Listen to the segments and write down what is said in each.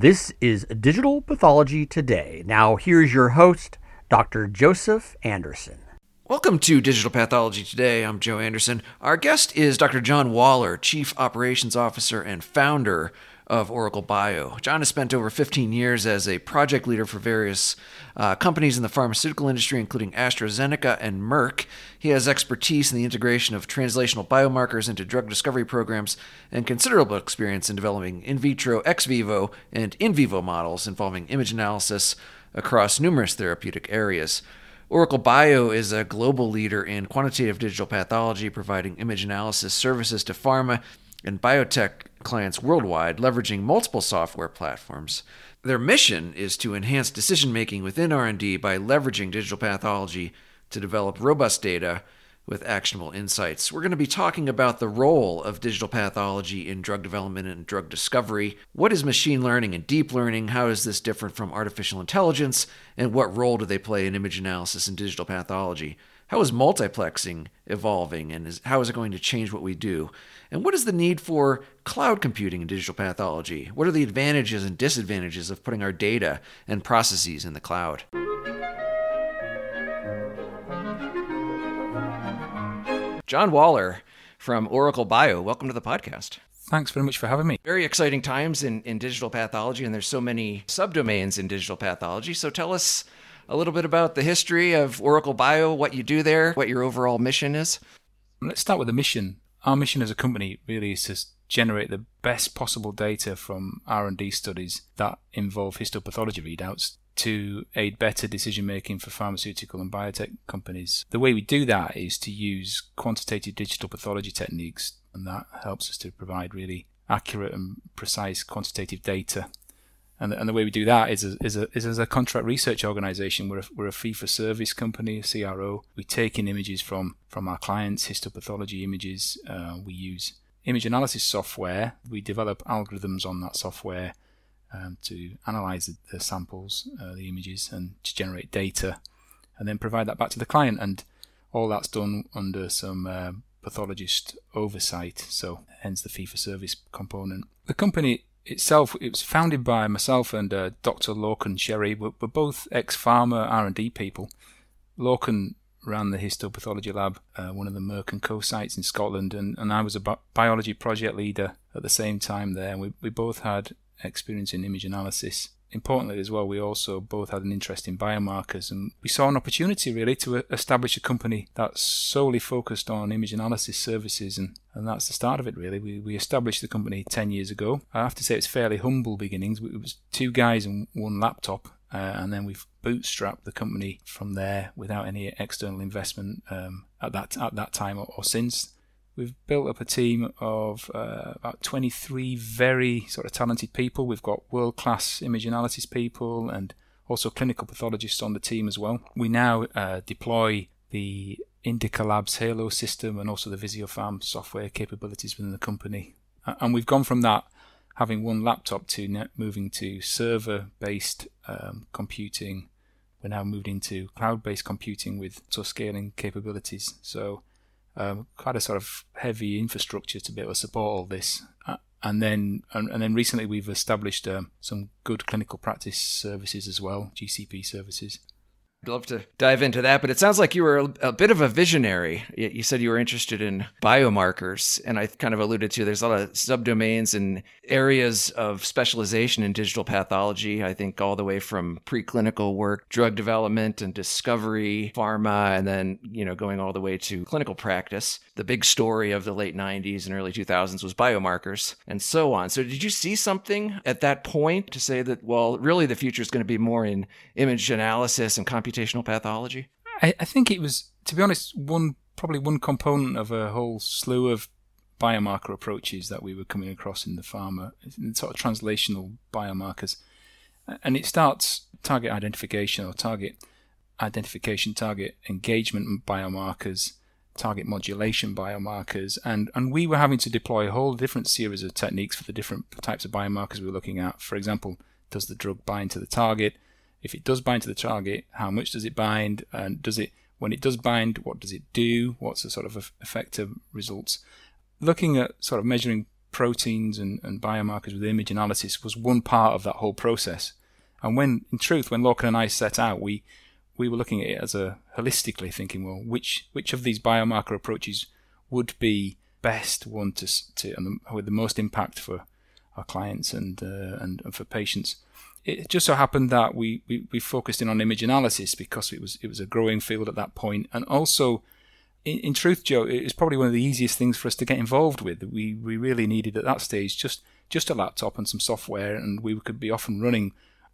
This is Digital Pathology Today. Now, here's your host, Dr. Joseph Anderson. Welcome to Digital Pathology Today. I'm Joe Anderson. Our guest is Dr. John Waller, Chief Operations Officer and founder of Oracle Bio. John has spent over 15 years as a project leader for various uh, companies in the pharmaceutical industry, including AstraZeneca and Merck. He has expertise in the integration of translational biomarkers into drug discovery programs and considerable experience in developing in vitro, ex vivo, and in vivo models involving image analysis across numerous therapeutic areas. Oracle Bio is a global leader in quantitative digital pathology, providing image analysis services to pharma and biotech clients worldwide, leveraging multiple software platforms. Their mission is to enhance decision making within R&D by leveraging digital pathology to develop robust data with actionable insights. We're going to be talking about the role of digital pathology in drug development and drug discovery. What is machine learning and deep learning? How is this different from artificial intelligence? And what role do they play in image analysis and digital pathology? How is multiplexing evolving and is, how is it going to change what we do? And what is the need for cloud computing in digital pathology? What are the advantages and disadvantages of putting our data and processes in the cloud? John Waller from Oracle Bio, welcome to the podcast. Thanks very much for having me. Very exciting times in, in digital pathology, and there's so many subdomains in digital pathology. So tell us a little bit about the history of Oracle Bio, what you do there, what your overall mission is. Let's start with the mission. Our mission as a company really is to generate the best possible data from R&D studies that involve histopathology readouts to aid better decision making for pharmaceutical and biotech companies. The way we do that is to use quantitative digital pathology techniques, and that helps us to provide really accurate and precise quantitative data and the, and the way we do that is, a, is, a, is as a contract research organization. We're a, we're a fee for service company, a CRO. We take in images from, from our clients, histopathology images. Uh, we use image analysis software. We develop algorithms on that software um, to analyze the, the samples, uh, the images, and to generate data, and then provide that back to the client. And all that's done under some uh, pathologist oversight, so hence the fee for service component. The company itself, it was founded by myself and uh, Dr. Lorcan Sherry. We're, we're both ex-pharma R&D people. Lorcan ran the histopathology lab, uh, one of the Merck and Co sites in Scotland, and, and I was a bi- biology project leader at the same time there. We, we both had experience in image analysis importantly as well, we also both had an interest in biomarkers, and we saw an opportunity really to establish a company that's solely focused on image analysis services, and, and that's the start of it really. We, we established the company 10 years ago. I have to say it's fairly humble beginnings. It was two guys and one laptop, uh, and then we've bootstrapped the company from there without any external investment um, at that at that time or, or since. We've built up a team of uh, about 23 very sort of talented people. We've got world class image analysis people and also clinical pathologists on the team as well. We now uh, deploy the Indica Labs Halo system and also the Visiopharm software capabilities within the company. And we've gone from that having one laptop to net moving to server based um, computing. We're now moved into cloud based computing with so scaling capabilities. So um, quite a sort of heavy infrastructure to be able to support all this. Uh, and then and, and, then recently we've established um, some good clinical practice services as well, GCP services. I'd love to dive into that, but it sounds like you were a, bit of a visionary. You said you were interested in biomarkers, and I kind of alluded to there's a lot of subdomains and areas of specialization in digital pathology. I think all the way from preclinical work, drug development and discovery, pharma, and then you know going all the way to clinical practice. The big story of the late 90s and early 2000s was biomarkers, and so on. So, did you see something at that point to say that well, really the future is going to be more in image analysis and computation? Computational pathology? I, I think it was, to be honest, one probably one component of a whole slew of biomarker approaches that we were coming across in the pharma, sort of translational biomarkers. And it starts target identification or target identification, target engagement biomarkers, target modulation biomarkers, and, and we were having to deploy a whole different series of techniques for the different types of biomarkers we were looking at. For example, does the drug bind to the target? If it does bind to the target, how much does it bind? And does it, when it does bind, what does it do? What's the sort of effective results? Looking at sort of measuring proteins and, and biomarkers with image analysis was one part of that whole process. And when, in truth, when Lorcan and I set out, we we were looking at it as a holistically thinking, well, which which of these biomarker approaches would be best one to to and with the most impact for our clients and uh, and, and, for patients. It just so happened that we, we, we focused in on image analysis because it was it was a growing field at that point, and also. In, in truth, Joe, it was probably one of the easiest things for us to get involved with. We we really needed at that stage just just a laptop and some software, and we could be off and running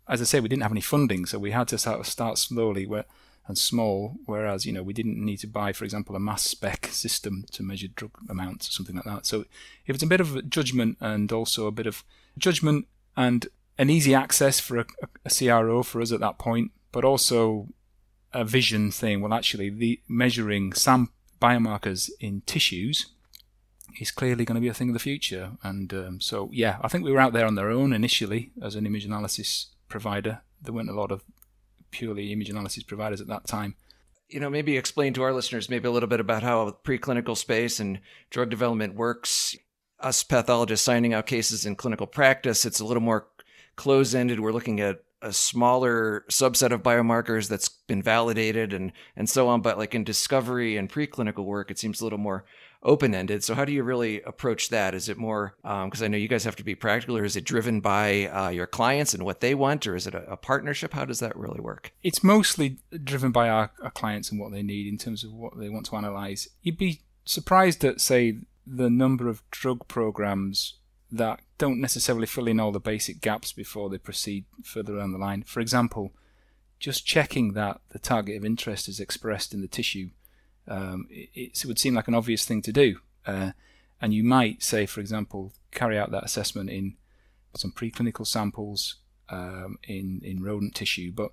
as I say, we didn't have any funding, so we had to sort of start slowly and small. Whereas you know we didn't need to buy, for example, a mass spec system to measure drug amounts or something like that. So if it's a bit of judgment and also a bit of judgment and an easy access for a, a CRO for us at that point, but also a vision thing. Well, actually, the measuring some biomarkers in tissues is clearly going to be a thing of the future. And um, so, yeah, I think we were out there on their own initially as an image analysis provider. There weren't a lot of purely image analysis providers at that time. You know, maybe explain to our listeners maybe a little bit about how preclinical space and drug development works. Us pathologists signing out cases in clinical practice, it's a little more close ended. We're looking at a smaller subset of biomarkers that's been validated and and so on. But like in discovery and preclinical work, it seems a little more open ended. So how do you really approach that? Is it more because um, I know you guys have to be practical, or is it driven by uh, your clients and what they want, or is it a, a, partnership? How does that really work? It's mostly driven by our, our clients and what they need in terms of what they want to analyze. You'd be surprised at say the number of drug programs that don't necessarily fill in all the basic gaps before they proceed further down the line. For example, just checking that the target of interest is expressed in the tissue um, it, it, would seem like an obvious thing to do. Uh, and you might say, for example, carry out that assessment in some preclinical samples um, in in rodent tissue, but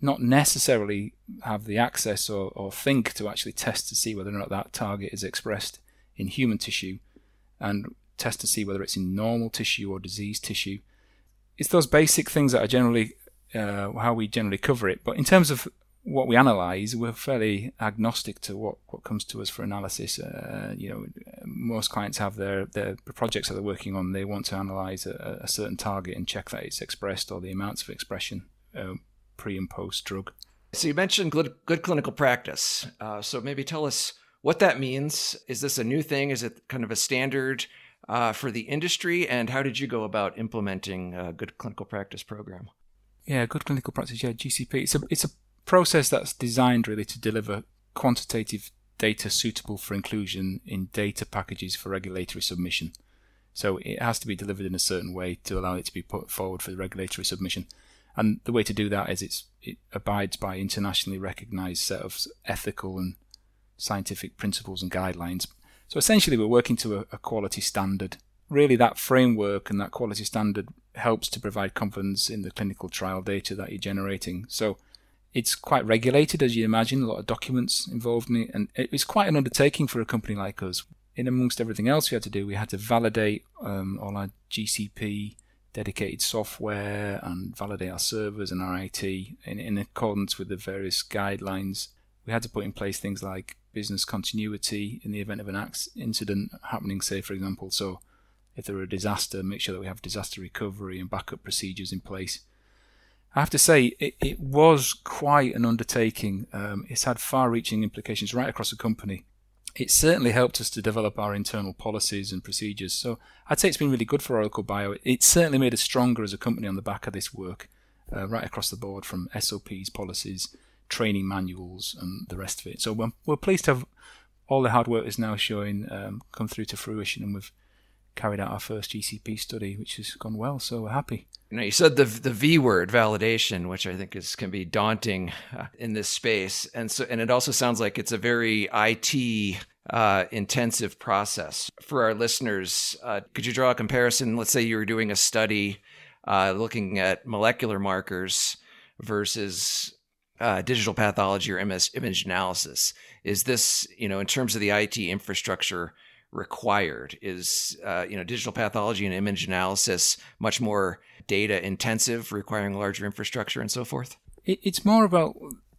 not necessarily have the access or, or think to actually test to see whether or not that target is expressed in human tissue, and test to see whether it's in normal tissue or diseased tissue. It's those basic things that are generally uh, how we generally cover it. But in terms of what we analyze, we're fairly agnostic to what, what comes to us for analysis. Uh, you know, most clients have their, their projects that they're working on. They want to analyze a, a certain target and check that it's expressed or the amounts of expression uh, pre and post drug. So you mentioned good, good clinical practice. Uh, so maybe tell us what that means. Is this a new thing? Is it kind of a standard uh, for the industry? And how did you go about implementing a good clinical practice program? Yeah, good clinical practice. Yeah, GCP. It's a it's a process that's designed really to deliver quantitative data suitable for inclusion in data packages for regulatory submission. So it has to be delivered in a certain way to allow it to be put forward for the regulatory submission. And the way to do that is it abides by internationally recognized set of ethical and scientific principles and guidelines. So essentially, we're working to a, a quality standard. Really, that framework and that quality standard helps to provide confidence in the clinical trial data that you're generating. So it's quite regulated, as you imagine, a lot of documents involved in it, and it was quite an undertaking for a company like us. In amongst everything else we had to do, we had to validate um, all our GCP dedicated software and validate our servers and our IT in, in accordance with the various guidelines. We had to put in place things like business continuity in the event of an incident happening, say, for example. So, if there were a disaster, make sure that we have disaster recovery and backup procedures in place. I have to say, it, it was quite an undertaking. Um, it's had far reaching implications right across the company. It certainly helped us to develop our internal policies and procedures. So I'd say it's been really good for Oracle Bio. It certainly made us stronger as a company on the back of this work, uh, right across the board from SOPs, policies, training manuals, and the rest of it. So we're, we're pleased to have all the hard work is now showing um, come through to fruition, and we've carried out our first GCP study, which has gone well. So we're happy. You know, you said the the V word, validation, which I think is can be daunting uh, in this space, and so and it also sounds like it's a very IT uh, intensive process for our listeners. Uh, could you draw a comparison? Let's say you were doing a study uh, looking at molecular markers versus uh, digital pathology or MS image analysis. Is this, you know, in terms of the IT infrastructure? required is uh, you know digital pathology and image analysis much more data intensive requiring larger infrastructure and so forth it's more about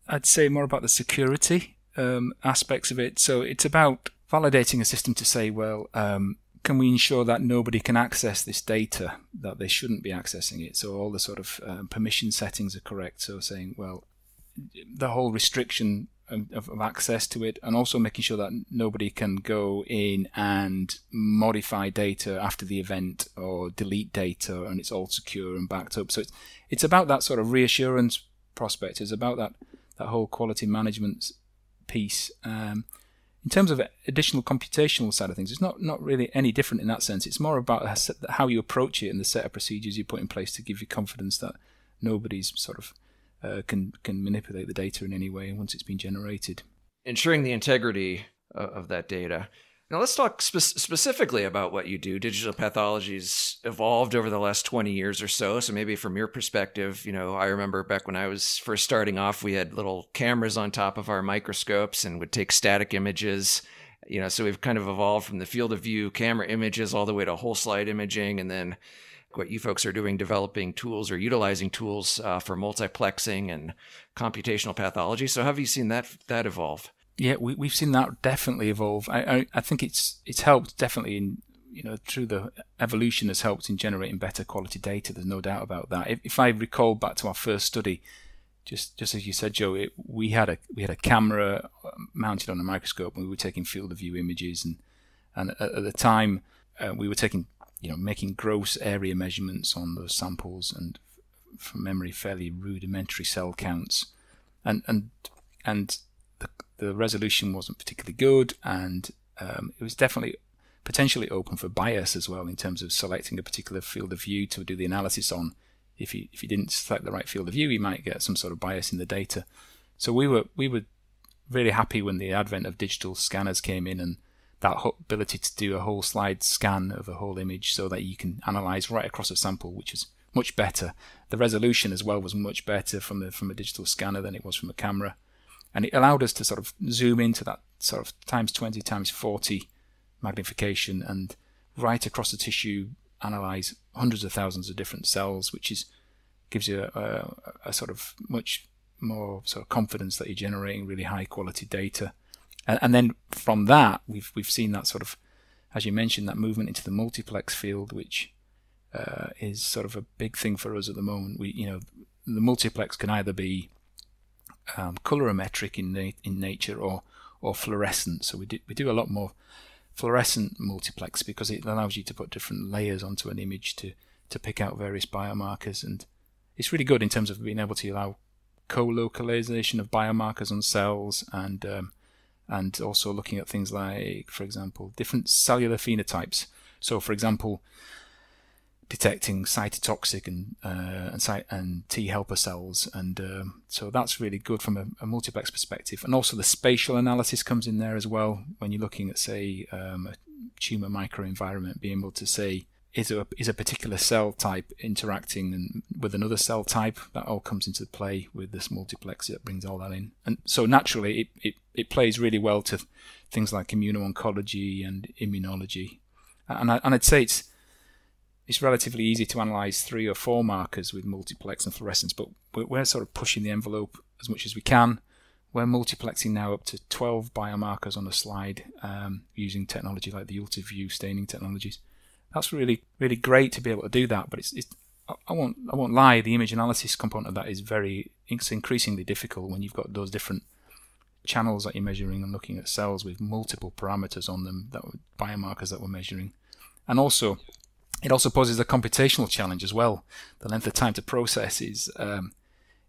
i'd say more about the security um, aspects of it so it's about validating a system to say well um, can we ensure that nobody can access this data that they shouldn't be accessing it? So all the sort of um, permission settings are correct. So saying, well, the whole restriction of, of, access to it, and also making sure that nobody can go in and modify data after the event or delete data, and it's all secure and backed up. So it's it's about that sort of reassurance prospect. It's about that that whole quality management piece. Um, in terms of additional computational side of things, it's not, not really any different in that sense. It's more about how you approach it and the set of procedures you put in place to give you confidence that nobody's sort of uh, can can manipulate the data in any way once it's been generated. Ensuring the integrity of that data. Now, let's talk spe- specifically about what you do. Digital pathology's evolved over the last 20 years or so. So, maybe from your perspective, you know, I remember back when I was first starting off, we had little cameras on top of our microscopes and would take static images. You know, so we've kind of evolved from the field of view camera images all the way to whole slide imaging. And then what you folks are doing, developing tools or utilizing tools uh, for multiplexing and computational pathology. So, have you seen that, that evolve? Yeah, we, we've seen that definitely evolve. I, I, I think it's it's helped definitely in you know through the evolution has helped in generating better quality data. There's no doubt about that. If, if I recall back to our first study, just just as you said, Joe, it, we had a we had a camera mounted on a microscope and we were taking field of view images and and at, at the time uh, we were taking you know making gross area measurements on those samples and from memory fairly rudimentary cell counts and and and the the resolution wasn't particularly good, and um, it was definitely potentially open for bias as well in terms of selecting a particular field of view to do the analysis on. If you if you didn't select the right field of view, you might get some sort of bias in the data. So we were we were really happy when the advent of digital scanners came in and that ability to do a whole slide scan of a whole image so that you can analyze right across a sample, which is much better. The resolution as well was much better from the from a digital scanner than it was from a camera and it allowed us to sort of zoom into that sort of times 20 times 40 magnification and right across the tissue analyze hundreds of thousands of different cells which is gives you a, a, a sort of much more sort of confidence that you're generating really high quality data and, and, then from that we've we've seen that sort of as you mentioned that movement into the multiplex field which uh, is sort of a big thing for us at the moment we you know the multiplex can either be um, colorimetric in na- in nature or or fluorescent. So we do we do a lot more fluorescent multiplex because it allows you to put different layers onto an image to to pick out various biomarkers, and it's really good in terms of being able to allow co-localization of biomarkers on cells and um, and also looking at things like, for example, different cellular phenotypes. So, for example, detecting cytotoxic and uh, and, and, T helper cells, and um, so that's really good from a, a, multiplex perspective. And also the spatial analysis comes in there as well when you're looking at, say, um, a tumor microenvironment, being able to say is a is a particular cell type interacting with another cell type. That all comes into play with this multiplex that brings all that in, and so naturally it it, it plays really well to things like immuno-oncology and immunology. And, I, and I'd say it's it's relatively easy to analyze three or four markers with multiplex and fluorescence, but we're sort of pushing the envelope as much as we can. We're multiplexing now up to 12 biomarkers on a slide um, using technology like the UltraView staining technologies. That's really, really great to be able to do that, but it's, it's I won't, I won't lie. The image analysis component of that is very, it's increasingly difficult when you've got those different channels that you're measuring and looking at cells with multiple parameters on them that were biomarkers that we're measuring, and also it also poses a computational challenge as well. The length of time to process is um,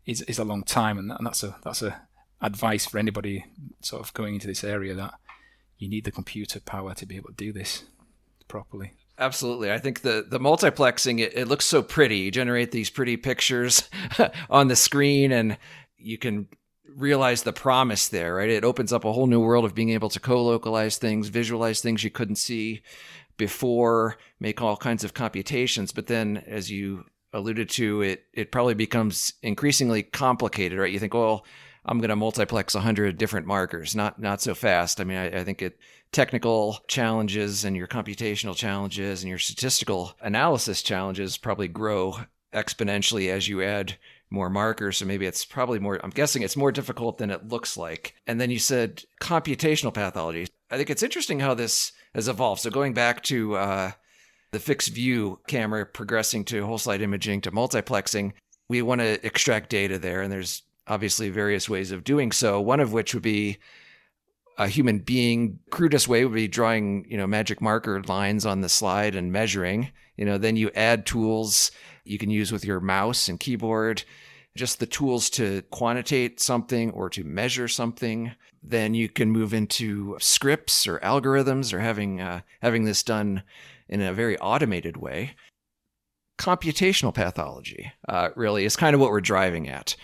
is, is a long time, and, and that's a that's a advice for anybody sort of going into this area that you need the computer power to be able to do this properly. Absolutely. I think the, the multiplexing, it, it looks so pretty. You generate these pretty pictures on the screen and you can realize the promise there, right? It opens up a whole new world of being able to co localize things, visualize things you couldn't see before, make all kinds of computations. But then, as you alluded to, it it probably becomes increasingly complicated, right? You think, well, I'm going to multiplex 100 different markers. Not not so fast. I mean, I, I, think it technical challenges and your computational challenges and your statistical analysis challenges probably grow exponentially as you add more markers. So maybe it's probably more. I'm guessing it's more difficult than it looks like. And then you said computational pathology. I think it's interesting how this has evolved. So going back to uh, the fixed view camera progressing to whole slide imaging to multiplexing, we want to extract data there, and there's obviously various ways of doing so. One of which would be a human being crudest way would be drawing you know magic marker lines on the slide and measuring. You know then you add tools you can use with your mouse and keyboard just the tools to quantitate something or to measure something. Then you can move into scripts or algorithms or having uh, having this done in a very automated way. Computational pathology uh, really is kind of what we're driving at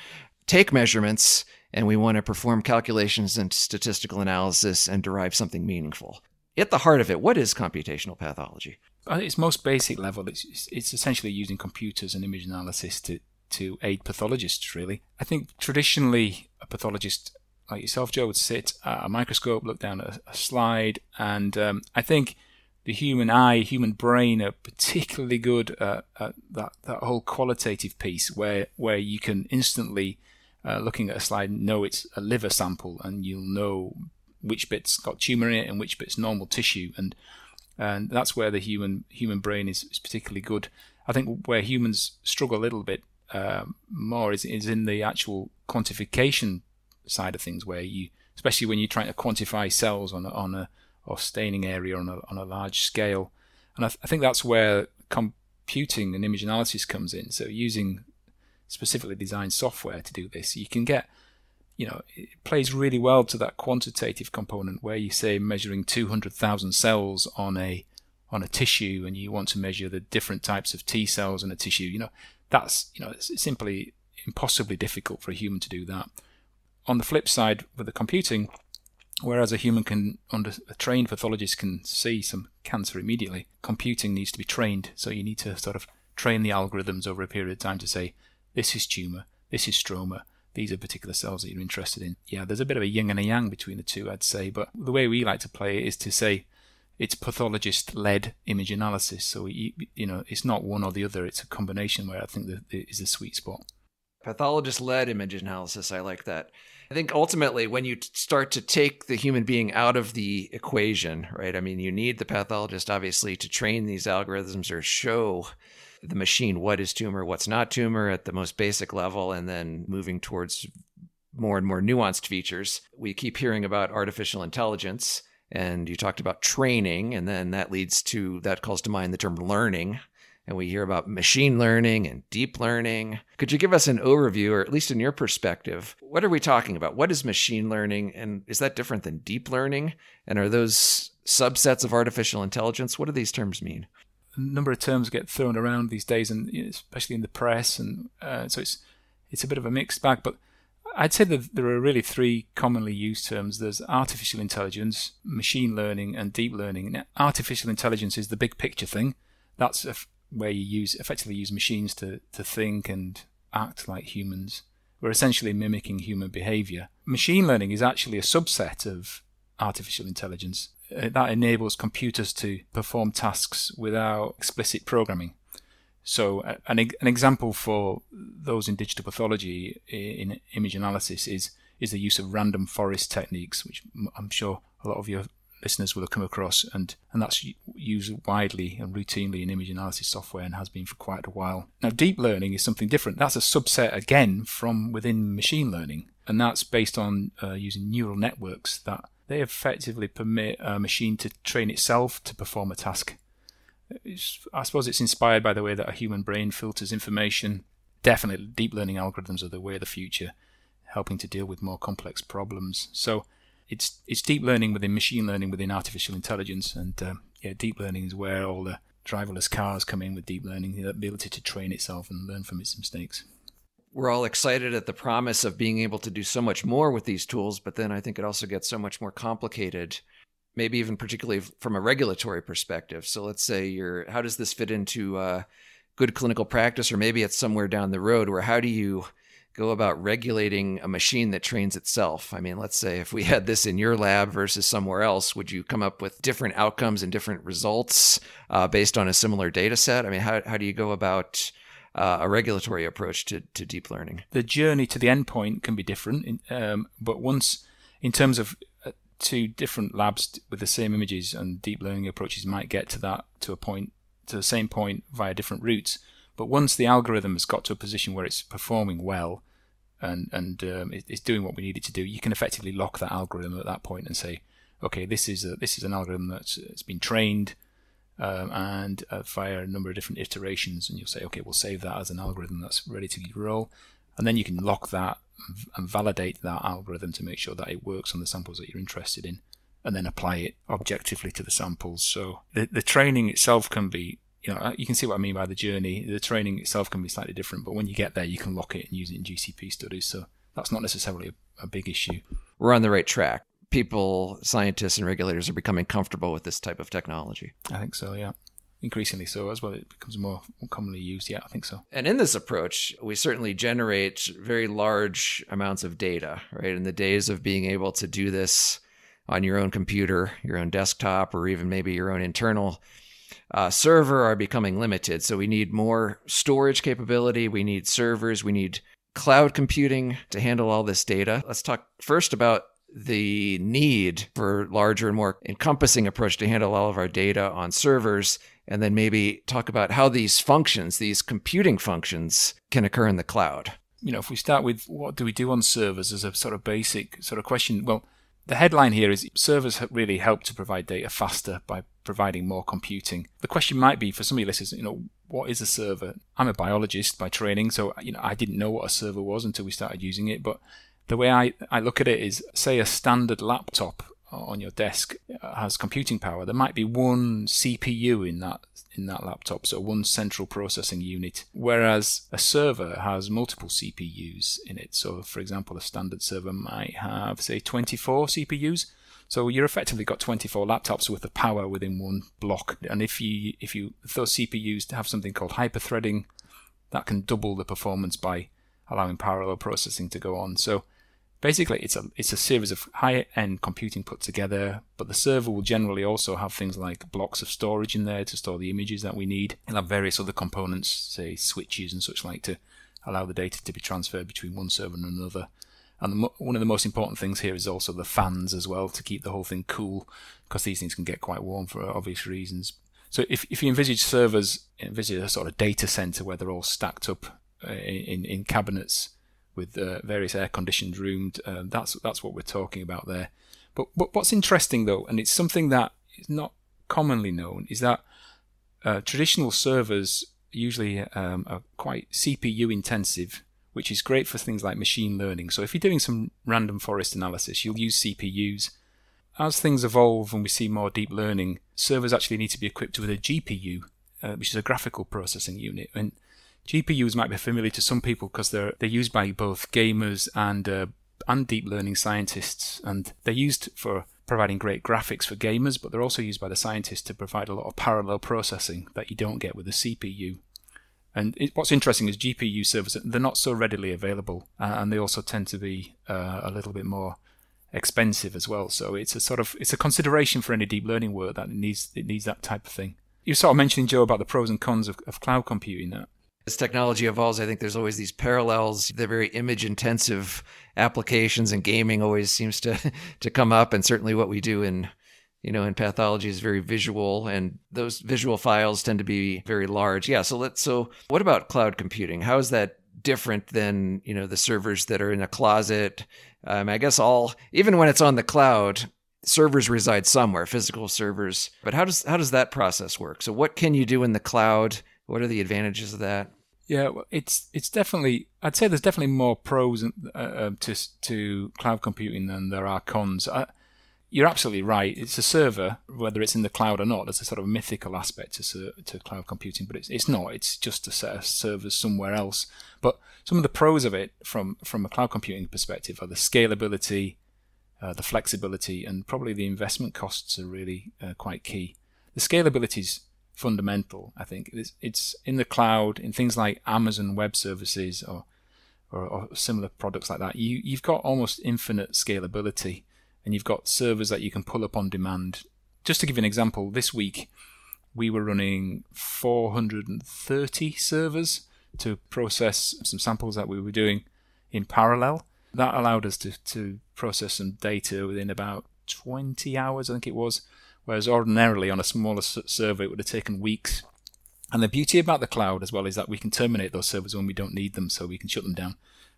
take measurements and we want to perform calculations and statistical analysis and derive something meaningful. At the heart of it, what is computational pathology? At its most basic level, it's, it's essentially using computers and image analysis to, to aid pathologists, really. I think traditionally, a pathologist like yourself, Joe, would sit at a microscope, look down at a, slide, and um, I think the human eye, human brain are particularly good at, at, that, that whole qualitative piece where, where you can instantly uh, looking at a slide know it's a liver sample and you'll know which bit's got tumor in it and which bit's normal tissue and and that's where the human human brain is, is particularly good. I think where humans struggle a little bit uh, more is is in the actual quantification side of things, where you, especially when you're trying to quantify cells on a, on a or staining area on a on a large scale, and I, th- I think that's where computing and image analysis comes in. So using specifically designed software to do this. You can get, you know, it plays really well to that quantitative component where you say measuring 200,000 cells on a on a tissue and you want to measure the different types of T cells in a tissue. You know, that's you know it's simply impossibly difficult for a human to do that. On the flip side, with the computing, whereas a human can, under a trained pathologist can see some cancer immediately, computing needs to be trained. So you need to sort of train the algorithms over a period of time to say this is tumour, this is stroma, these are particular cells that you're interested in. Yeah, there's a bit of a yin and a yang between the two, I'd say, but the way we like to play it is to say it's pathologist led image analysis. So, you, know, it's not one or the other, it's a combination where I think that is the sweet spot. Pathologist led image analysis, I like that. I think ultimately, when you start to take the human being out of the equation, right? I mean, you need the pathologist obviously to train these algorithms or show the machine what is tumor, what's not tumor at the most basic level, and then moving towards more and more nuanced features. We keep hearing about artificial intelligence, and you talked about training, and then that leads to that calls to mind the term learning. And we hear about machine learning and deep learning. Could you give us an overview, or at least in your perspective, what are we talking about? What is machine learning, and is that different than deep learning? And are those subsets of artificial intelligence? What do these terms mean? A number of terms get thrown around these days, and especially in the press, and uh, so it's it's a bit of a mixed bag. But I'd say that there are really three commonly used terms. There's artificial intelligence, machine learning, and deep learning. Now, artificial intelligence is the big picture thing. That's where you use effectively use machines to to think and act like humans. We're essentially mimicking human behavior. Machine learning is actually a subset of artificial intelligence. Uh, that enables computers to perform tasks without explicit programming. So, an, an example for those in digital pathology in image analysis is is the use of random forest techniques, which I'm sure a lot of your listeners will have come across, and, and that's used widely and routinely in image analysis software and has been for quite a while. Now, deep learning is something different. That's a subset again from within machine learning, and that's based on uh, using neural networks that they effectively permit a machine to train itself to perform a task. It's, I suppose it's inspired by the way that a human brain filters information. Definitely, deep learning algorithms are the way of the future, helping to deal with more complex problems. So, it's it's deep learning within machine learning within artificial intelligence, and um, yeah, deep learning is where all the driverless cars come in with deep learning, the ability to train itself and learn from its mistakes we're all excited at the promise of being able to do so much more with these tools, but then I think it also gets so much more complicated, maybe even particularly from a regulatory perspective. So let's say you're, how does this fit into uh, good clinical practice, or maybe it's somewhere down the road where how do you go about regulating a machine that trains itself? I mean, let's say if we had this in your lab versus somewhere else, would you come up with different outcomes and different results uh, based on a similar data set? I mean, how, how do you go about uh, a regulatory approach to, to deep learning. The journey to the endpoint can be different, um, but once, in terms of uh, two different labs with the same images and deep learning approaches might get to that to a point to the same point via different routes. But once the algorithm has got to a position where it's performing well and and um, it's doing what we need it to do, you can effectively lock that algorithm at that point and say, okay, this is a, this is an algorithm that's it's been trained um, and uh, a number of different iterations, and you'll say, okay, we'll save that as an algorithm that's ready to roll, and then you can lock that and validate that algorithm to make sure that it works on the samples that you're interested in, and then apply it objectively to the samples. So the the training itself can be you know, you can see what I mean by the journey. The training itself can be slightly different, but when you get there, you can lock it and use it in GCP studies. So that's not necessarily a, a, big issue. We're on the right track people, scientists, and regulators are becoming comfortable with this type of technology. I think so, yeah. Increasingly so as well. It becomes more commonly used. Yeah, I think so. And in this approach, we certainly generate very large amounts of data, right? In the days of being able to do this on your own computer, your own desktop, or even maybe your own internal uh, server are becoming limited. So we need more storage capability. We need servers. We need cloud computing to handle all this data. Let's talk first about the need for larger and more encompassing approach to handle all of our data on servers and then maybe talk about how these functions these computing functions can occur in the cloud you know if we start with what do we do on servers as a sort of basic sort of question well the headline here is servers really help to provide data faster by providing more computing. The question might be for some of your listeners, you know, what is a server? I'm a biologist by training, so you know I didn't know what a server was until we started using it. But the way I, I look at it is say a standard laptop on your desk has computing power there might be one cpu in that in that laptop so one central processing unit whereas a server has multiple cpus in it. So for example a standard server might have say 24 cpus so you're effectively got 24 laptops with the power within one block. And if you if you those cpus have something called hyperthreading that can double the performance by allowing parallel processing to go on. So Basically, it's a it's a series of high-end computing put together, but the server will generally also have things like blocks of storage in there to store the images that we need. It'll have various other components, say switches and such like, to allow the data to be transferred between one server and another. And the, one of the most important things here is also the fans as well to keep the whole thing cool, because these things can get quite warm for obvious reasons. So if if you envisage servers, envisage a sort of data center where they're all stacked up uh, in in cabinets with uh, various air-conditioned rooms. Uh, that's that's what we're talking about there. But, but what's interesting though, and it's something that is not commonly known, is that uh, traditional servers usually um, are quite CPU intensive, which is great for things like machine learning. So if you're doing some random forest analysis, you'll use CPUs. As things evolve and we see more deep learning, servers actually need to be equipped with a GPU, uh, which is a graphical processing unit. And GPUs might be familiar to some people because they're they're used by both gamers and uh, and deep learning scientists, and they're used for providing great graphics for gamers, but they're also used by the scientists to provide a lot of parallel processing that you don't get with a CPU. And it, what's interesting is GPU servers they're not so readily available, uh, and they also tend to be uh, a little bit more expensive as well. So it's a sort of it's a consideration for any deep learning work that it needs it needs that type of thing. You sort of mentioning Joe about the pros and cons of, of cloud computing. That as technology evolves, I think there's always these parallels. The very image intensive applications and gaming always seems to to come up, and certainly what we do in you know in pathology is very visual, and those visual files tend to be very large. Yeah. So let's. So what about cloud computing? How is that different than you know the servers that are in a closet? Um, I guess all even when it's on the cloud, servers reside somewhere, physical servers. But how does how does that process work? So what can you do in the cloud? What are the advantages of that? Yeah, well, it's it's definitely. I'd say there's definitely more pros uh, uh, to to cloud computing than there are cons. I, you're absolutely right. It's a server, whether it's in the cloud or not. There's a sort of mythical aspect to to cloud computing, but it's it's not. It's just a set of servers somewhere else. But some of the pros of it, from from a cloud computing perspective, are the scalability, uh, the flexibility, and probably the investment costs are really uh, quite key. The scalability is fundamental. I think it's, it's in the cloud in things like Amazon Web Services or, or, or similar products like that. You you've got almost infinite scalability, and you've got servers that you can pull up on demand. Just to give you an example, this week we were running 430 servers to process some samples that we were doing in parallel. That allowed us to, to process some data within about 20 hours, I think it was, whereas ordinarily on a smaller server it would have taken weeks. And the beauty about the cloud as well is that we can terminate those servers when we don't need them, so we can shut them down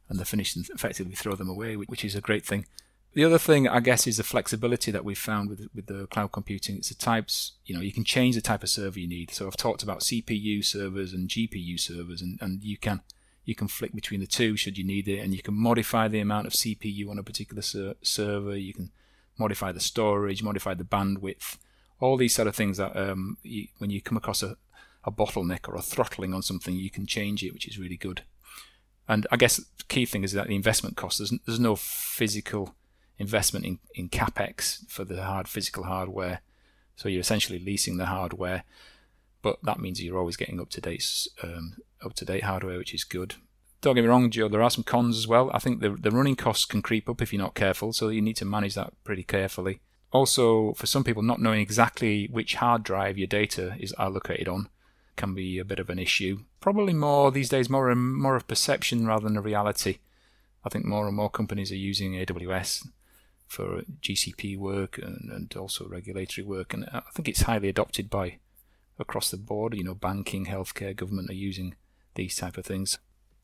and they're finished and effectively throw them away, which is a great thing. The other thing, I guess, is the flexibility that we've found with with the cloud computing. It's the types, you know, you can change the type of server you need. So I've talked about CPU servers and GPU servers, and, and you can you can flick between the two should you need it, and you can modify the amount of CPU on a particular ser- server. You can modify the storage, modify the bandwidth, all these sort of things that um, you, when you come across a, a bottleneck or a throttling on something, you can change it, which is really good. And I guess the key thing is that the investment cost, there's, there's no physical investment in, in capex for the hard physical hardware. So you're essentially leasing the hardware, but that means you're always getting up to date um, up to date hardware, which is good. Don't get me wrong, Joe. There are some cons as well. I think the the running costs can creep up if you're not careful, so you need to manage that pretty carefully. Also, for some people, not knowing exactly which hard drive your data is allocated on can be a bit of an issue. Probably more these days, more and more of perception rather than a reality. I think more and more companies are using AWS for GCP work and, and also regulatory work, and I think it's highly adopted by across the board. You know, banking, healthcare, government are using these type of things.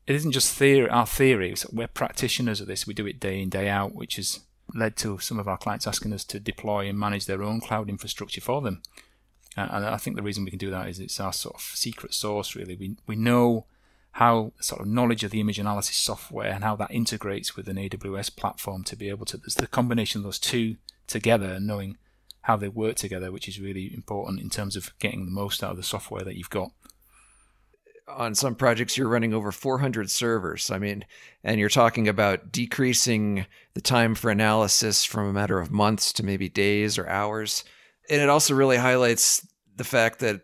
It isn't just theory, our theory. We're practitioners of this. We do it day in, day out, which has led to some of our clients asking us to deploy and manage their own cloud infrastructure for them. Uh, and I think the reason we can do that is it's our sort of secret sauce, really. We, we know how sort of knowledge of the image analysis software and how that integrates with an AWS platform to be able to, there's the combination of those two together and knowing how they work together, which is really important in terms of getting the most out of the software that you've got. On some projects, you're running over 400 servers. I mean, and you're talking about decreasing the time for analysis from a matter of months to maybe days or hours. And it also really highlights the fact that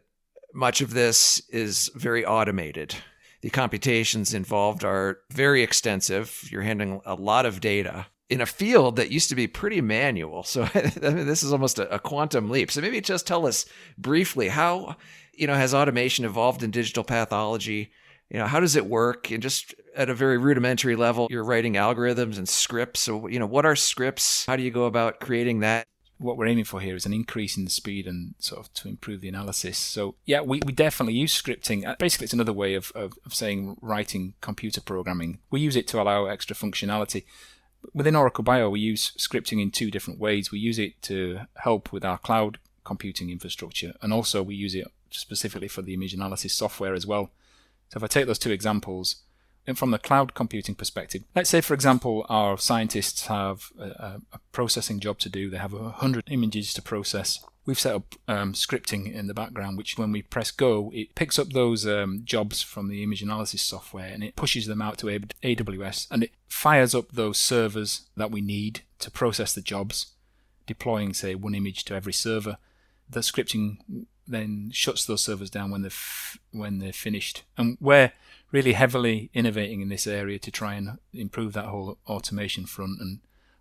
much of this is very automated. The computations involved are very extensive. You're handling a lot of data in a field that used to be pretty manual. So I mean, this is almost a, a, quantum leap. So maybe just tell us briefly how you know has automation evolved in digital pathology? You know, how does it work? And just at a very rudimentary level, you're writing algorithms and scripts. So you know, what are scripts? How do you go about creating that? What we're aiming for here is an increase in the speed and sort of to improve the analysis. So yeah, we, we definitely use scripting. Uh, basically, it's another way of, of, of saying writing computer programming. We use it to allow extra functionality within Oracle Bio, we use scripting in two different ways. We use it to help with our cloud computing infrastructure, and also we use it specifically for the image analysis software as well. So if I take those two examples, and from the cloud computing perspective, let's say, for example, our scientists have a, a processing job to do. They have 100 images to process we've set up um, scripting in the background, which when we press go, it picks up those um, jobs from the image analysis software and it pushes them out to AWS and it fires up those servers that we need to process the jobs, deploying, say, one image to every server. The scripting then shuts those servers down when they're f- when they're finished, and we're really heavily innovating in this area to try and improve that whole automation front and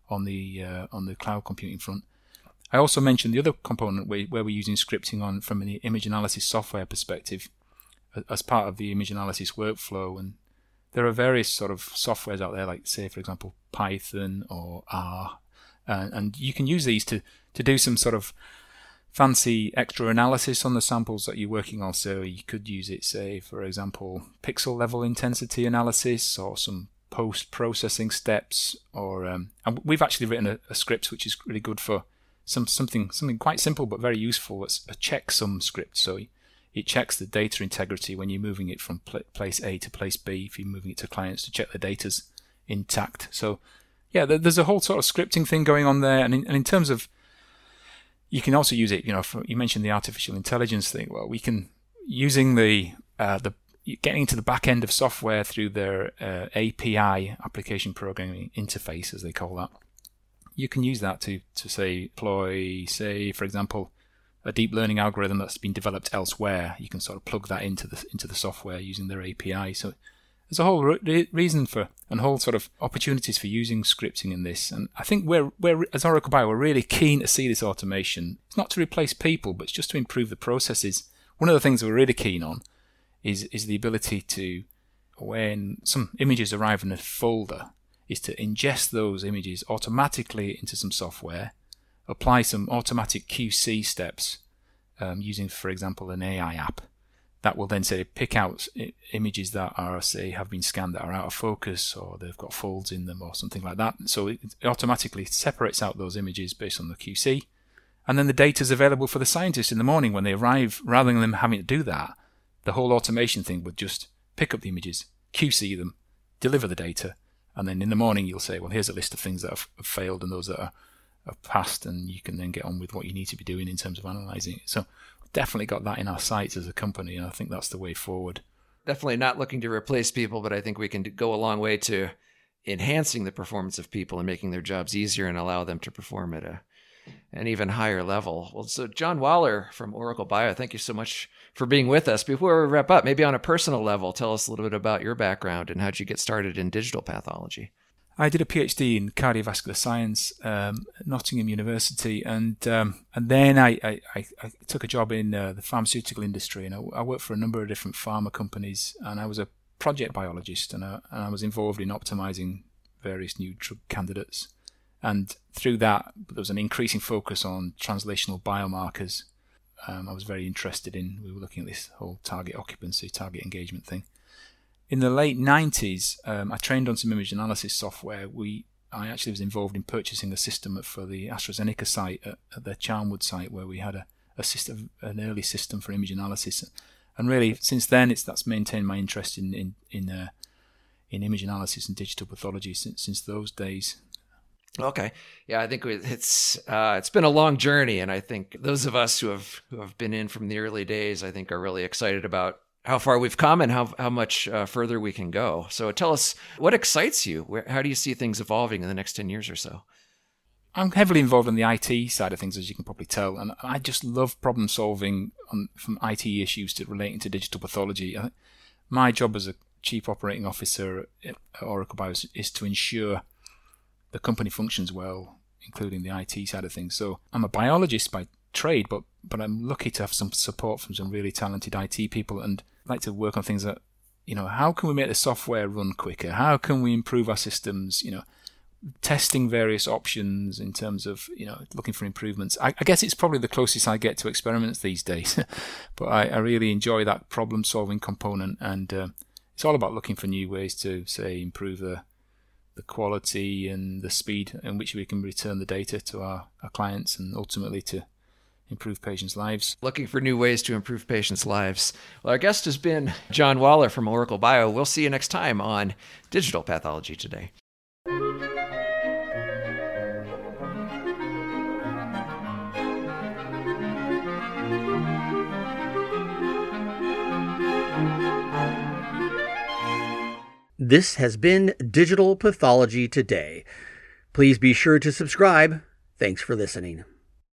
on the uh, on the cloud computing front. I also mentioned the other component where, where we're using scripting on from an image analysis software perspective as part of the image analysis workflow. And there are various sort of softwares out there, like say, for example, Python or R, uh, and you can use these to to do some sort of fancy extra analysis on the samples that you're working on. So you could use it, say, for example, pixel level intensity analysis or some post processing steps. Or um, and we've actually written a, a script which is really good for some something something quite simple but very useful. It's a checksum script. So it checks the data integrity when you're moving it from place A to place B. If you're moving it to clients to check the data's intact. So yeah, there's a whole sort of scripting thing going on there. And in, and in terms of you can also use it. You know, for, you mentioned the artificial intelligence thing. Well, we can using the uh, the getting into the back end of software through their uh, API application programming interface, as they call that you can use that to, to say deploy, say for example, a deep learning algorithm that's been developed elsewhere. You can sort of plug that into the into the software using their API. So there's a whole re- reason for and whole sort of opportunities for using scripting in this. And I think we're we're as Oracle Bio we're really keen to see this automation. It's not to replace people, but it's just to improve the processes. One of the things we're really keen on is is the ability to when some images arrive in a folder is to ingest those images automatically into some software, apply some automatic QC steps um, using, for example, an AI app that will then say pick out images that are say have been scanned that are out of focus or they've got folds in them or something like that. So it automatically separates out those images based on the QC, and then the data is available for the scientists in the morning when they arrive. Rather than them having to do that, the whole automation thing would just pick up the images, QC them, deliver the data, and then in the morning you'll say, well, here's a list of things that have failed and those that are, are passed, and you can then get on with what you need to be doing in terms of analysing it. So definitely got that in our sights as a company, and I think that's the way forward. Definitely not looking to replace people, but I think we can go a long way to enhancing the performance of people and making their jobs easier and allow them to perform at a an even higher level. Well, so John Waller from Oracle Bio, thank you so much for being with us. Before we wrap up, maybe on a personal level, tell us a little bit about your background and how'd you get started in digital pathology. I did a PhD in cardiovascular science um, at Nottingham University, and um, and then I, I, I, took a job in uh, the pharmaceutical industry, and I, I, worked for a number of different pharma companies, and I was a project biologist, and I, and I was involved in optimizing various new drug candidates, and through that there was an increasing focus on translational biomarkers. Um, I was very interested in. We were looking at this whole target occupancy, target engagement thing in the late 90s, um, I trained on some image analysis software. We I actually was involved in purchasing a system for the AstraZeneca site at, at the Charnwood site, where we had a, a system, an early system for image analysis. And really, since then, it's that's maintained my interest in in in, uh, in image analysis and digital pathology since since those days. Okay, yeah, I think it's uh, it's been a long journey, and I think those of us who have who have been in from the early days, I think, are really excited about how far we've come and how how much uh, further we can go. So tell us what excites you. Where, how do you see things evolving in the next ten years or so? I'm heavily involved in the IT side of things, as you can probably tell, and I just love problem solving on, from IT issues to relating to digital pathology. My job as a chief operating officer at Oracle Bios is to ensure the company functions well, including the IT side of things. So I'm a biologist by trade, but but I'm lucky to have some support from some really talented IT people and like to work on things that you know how can we make the software run quicker? How can we improve our systems? You know, testing various options in terms of you know looking for improvements. I, I guess it's probably the closest I get to experiments these days, but I, I, really enjoy that problem solving component, and uh, it's all about looking for new ways to say improve the the quality and the speed in which we can return the data to our, our clients and ultimately to improve patients' lives. Looking for new ways to improve patients' lives. Well, our guest has been John Waller from Oracle Bio. We'll see you next time on Digital Pathology Today. This has been Digital Pathology Today. Please be sure to subscribe. Thanks for listening.